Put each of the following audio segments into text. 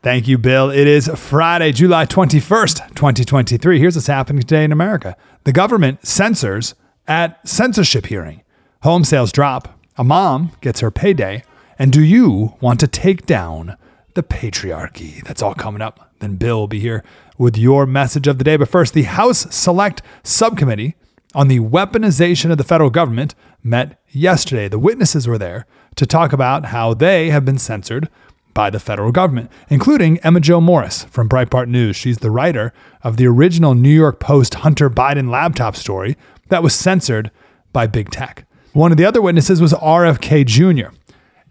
Thank you, Bill. It is Friday, July 21st, 2023. Here's what's happening today in America the government censors at censorship hearing. Home sales drop. A mom gets her payday. And do you want to take down the patriarchy? That's all coming up. Then Bill will be here with your message of the day. But first, the House Select Subcommittee on the weaponization of the federal government met yesterday. The witnesses were there to talk about how they have been censored by the federal government, including Emma Jo Morris from Breitbart News. She's the writer of the original New York Post Hunter Biden laptop story that was censored by big tech. One of the other witnesses was RFK Jr.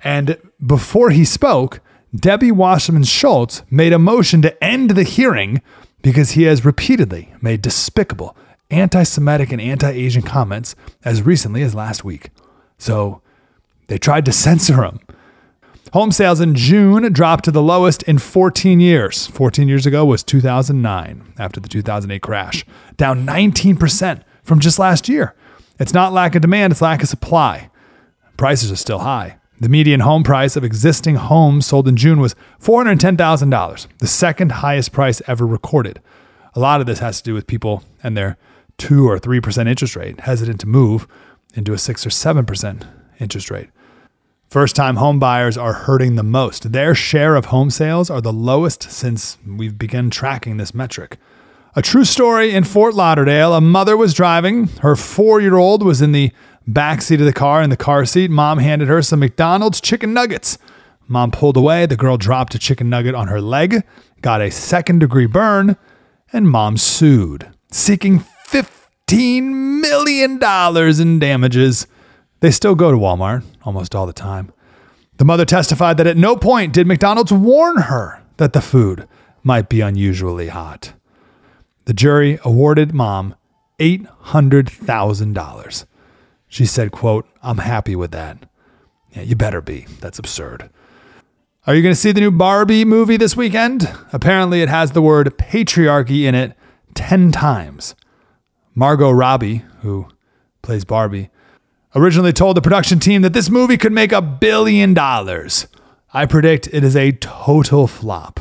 And before he spoke, Debbie Wasserman Schultz made a motion to end the hearing because he has repeatedly made despicable anti Semitic and anti Asian comments as recently as last week. So they tried to censor him. Home sales in June dropped to the lowest in 14 years. 14 years ago was 2009, after the 2008 crash, down 19% from just last year. It's not lack of demand, it's lack of supply. Prices are still high. The median home price of existing homes sold in June was $410,000, the second highest price ever recorded. A lot of this has to do with people and their 2 or 3% interest rate, hesitant to move into a 6 or 7% interest rate. First time home buyers are hurting the most. Their share of home sales are the lowest since we've begun tracking this metric. A true story in Fort Lauderdale. A mother was driving. Her four year old was in the back seat of the car in the car seat. Mom handed her some McDonald's chicken nuggets. Mom pulled away. The girl dropped a chicken nugget on her leg, got a second degree burn, and mom sued, seeking $15 million in damages. They still go to Walmart almost all the time. The mother testified that at no point did McDonald's warn her that the food might be unusually hot. The jury awarded mom $800,000. She said, quote, I'm happy with that. Yeah, you better be. That's absurd. Are you going to see the new Barbie movie this weekend? Apparently, it has the word patriarchy in it 10 times. Margot Robbie, who plays Barbie, originally told the production team that this movie could make a billion dollars. I predict it is a total flop.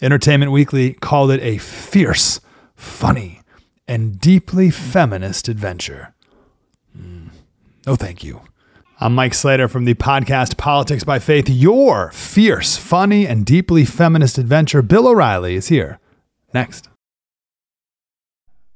Entertainment Weekly called it a fierce, funny, and deeply feminist adventure. Mm. Oh, thank you. I'm Mike Slater from the podcast Politics by Faith. Your fierce, funny, and deeply feminist adventure. Bill O'Reilly is here. Next.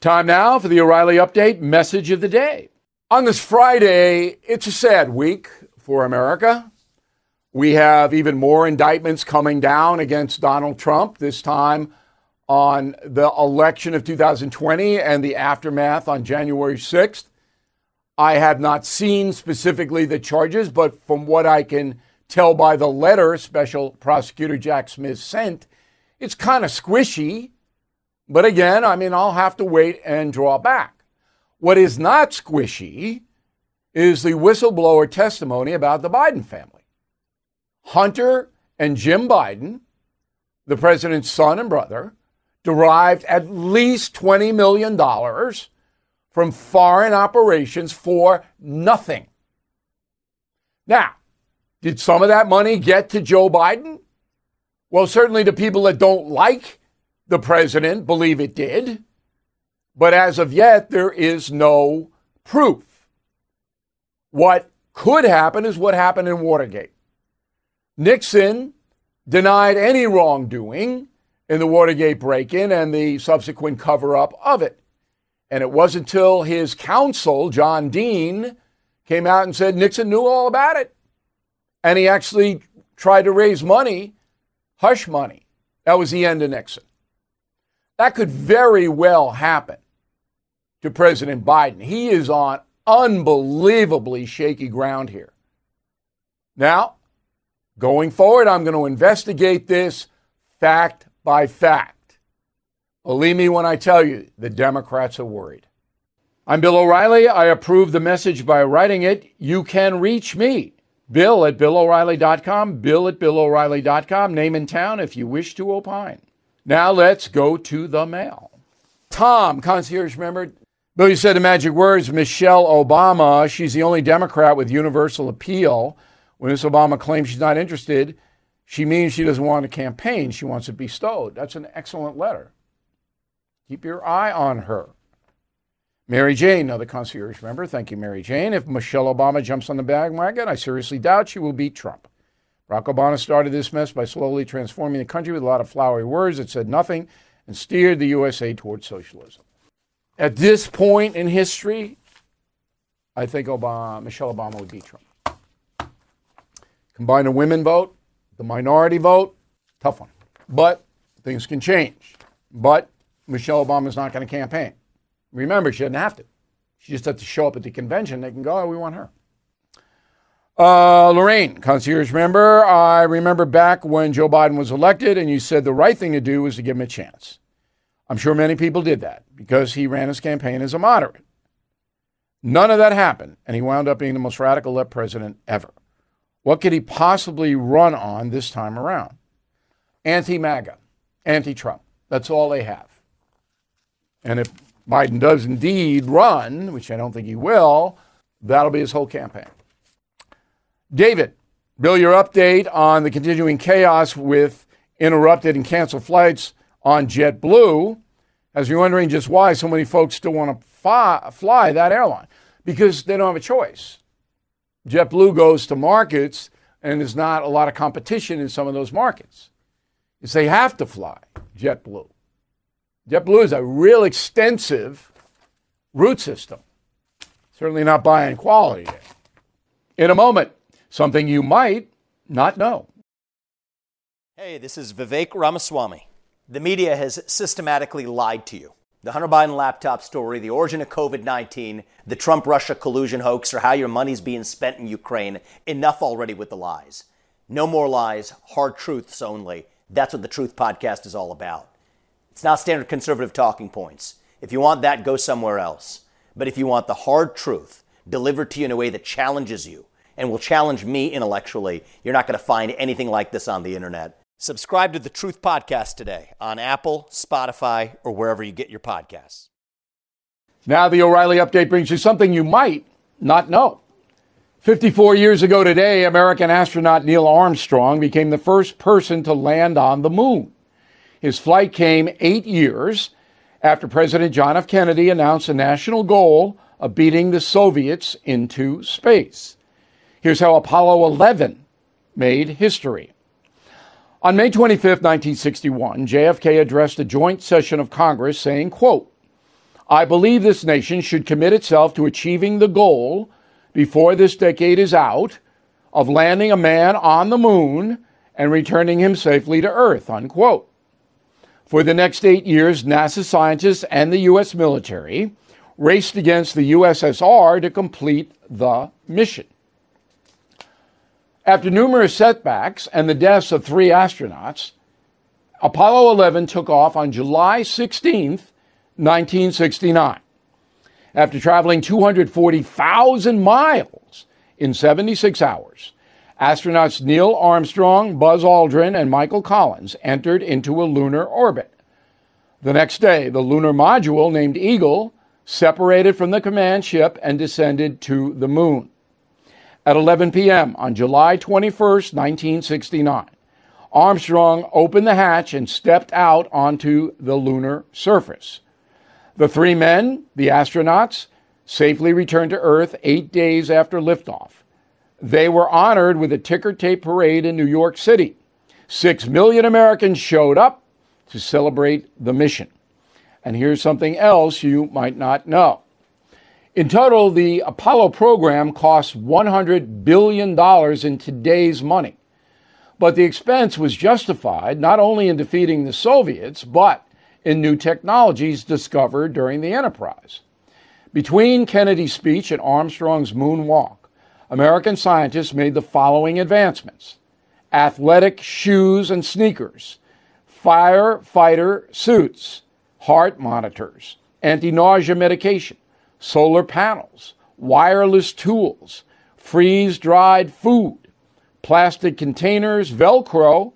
Time now for the O'Reilly Update message of the day. On this Friday, it's a sad week for America. We have even more indictments coming down against Donald Trump, this time on the election of 2020 and the aftermath on January 6th. I have not seen specifically the charges, but from what I can tell by the letter Special Prosecutor Jack Smith sent, it's kind of squishy. But again, I mean, I'll have to wait and draw back. What is not squishy is the whistleblower testimony about the Biden family. Hunter and Jim Biden, the president's son and brother, derived at least $20 million from foreign operations for nothing. Now, did some of that money get to Joe Biden? Well, certainly to people that don't like the president believe it did. But as of yet, there is no proof. What could happen is what happened in Watergate. Nixon denied any wrongdoing in the Watergate break in and the subsequent cover up of it. And it wasn't until his counsel, John Dean, came out and said Nixon knew all about it. And he actually tried to raise money, hush money. That was the end of Nixon. That could very well happen to President Biden. He is on unbelievably shaky ground here. Now, going forward, I'm going to investigate this fact by fact. Believe me when I tell you, the Democrats are worried. I'm Bill O'Reilly. I approve the message by writing it. You can reach me, Bill at BillO'Reilly.com, Bill at BillO'Reilly.com, name and town if you wish to opine. Now let's go to the mail. Tom, concierge member. Bill, you said the magic words Michelle Obama. She's the only Democrat with universal appeal. When Miss Obama claims she's not interested, she means she doesn't want a campaign. She wants it bestowed. That's an excellent letter. Keep your eye on her. Mary Jane, another concierge member. Thank you, Mary Jane. If Michelle Obama jumps on the bandwagon, I seriously doubt she will beat Trump. Barack Obama started this mess by slowly transforming the country with a lot of flowery words that said nothing and steered the USA towards socialism. At this point in history, I think Obama, Michelle Obama would beat Trump. Combine the women vote, the minority vote, tough one. But things can change. But Michelle Obama's not going to campaign. Remember, she doesn't have to. She just has to show up at the convention. They can go, oh, we want her. Uh, Lorraine, concierge member, I remember back when Joe Biden was elected and you said the right thing to do was to give him a chance. I'm sure many people did that because he ran his campaign as a moderate. None of that happened, and he wound up being the most radical left president ever. What could he possibly run on this time around? Anti MAGA, anti Trump. That's all they have. And if Biden does indeed run, which I don't think he will, that'll be his whole campaign. David, Bill, your update on the continuing chaos with interrupted and canceled flights on JetBlue. As you're wondering just why so many folks still want to fly, fly that airline, because they don't have a choice. JetBlue goes to markets and there's not a lot of competition in some of those markets. It's they have to fly JetBlue. JetBlue is a real extensive route system. Certainly not buying quality. In a moment, something you might not know. Hey, this is Vivek Ramaswamy. The media has systematically lied to you. The Hunter Biden laptop story, the origin of COVID 19, the Trump Russia collusion hoax, or how your money's being spent in Ukraine. Enough already with the lies. No more lies, hard truths only. That's what the Truth Podcast is all about. It's not standard conservative talking points. If you want that, go somewhere else. But if you want the hard truth delivered to you in a way that challenges you and will challenge me intellectually, you're not going to find anything like this on the internet. Subscribe to the Truth Podcast today on Apple, Spotify, or wherever you get your podcasts. Now, the O'Reilly update brings you something you might not know. 54 years ago today, American astronaut Neil Armstrong became the first person to land on the moon. His flight came eight years after President John F. Kennedy announced a national goal of beating the Soviets into space. Here's how Apollo 11 made history. On May 25, 1961, JFK addressed a joint session of Congress saying, quote, I believe this nation should commit itself to achieving the goal before this decade is out of landing a man on the moon and returning him safely to Earth, unquote. For the next eight years, NASA scientists and the U.S. military raced against the USSR to complete the mission. After numerous setbacks and the deaths of three astronauts, Apollo 11 took off on July 16, 1969. After traveling 240,000 miles in 76 hours, astronauts Neil Armstrong, Buzz Aldrin, and Michael Collins entered into a lunar orbit. The next day, the lunar module named Eagle separated from the command ship and descended to the moon. At 11 p.m. on July 21, 1969, Armstrong opened the hatch and stepped out onto the lunar surface. The three men, the astronauts, safely returned to Earth eight days after liftoff. They were honored with a ticker tape parade in New York City. Six million Americans showed up to celebrate the mission. And here's something else you might not know. In total, the Apollo program cost $100 billion in today's money. But the expense was justified not only in defeating the Soviets, but in new technologies discovered during the enterprise. Between Kennedy's speech and Armstrong's moonwalk, American scientists made the following advancements athletic shoes and sneakers, firefighter suits, heart monitors, anti nausea medication, solar panels, wireless tools, freeze dried food, plastic containers, Velcro,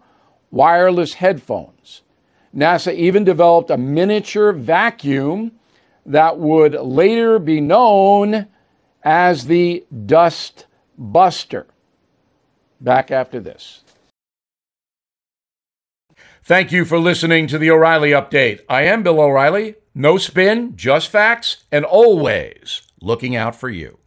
wireless headphones. NASA even developed a miniature vacuum that would later be known as the Dust Buster. Back after this. Thank you for listening to the O'Reilly Update. I am Bill O'Reilly. No spin, just facts, and always looking out for you.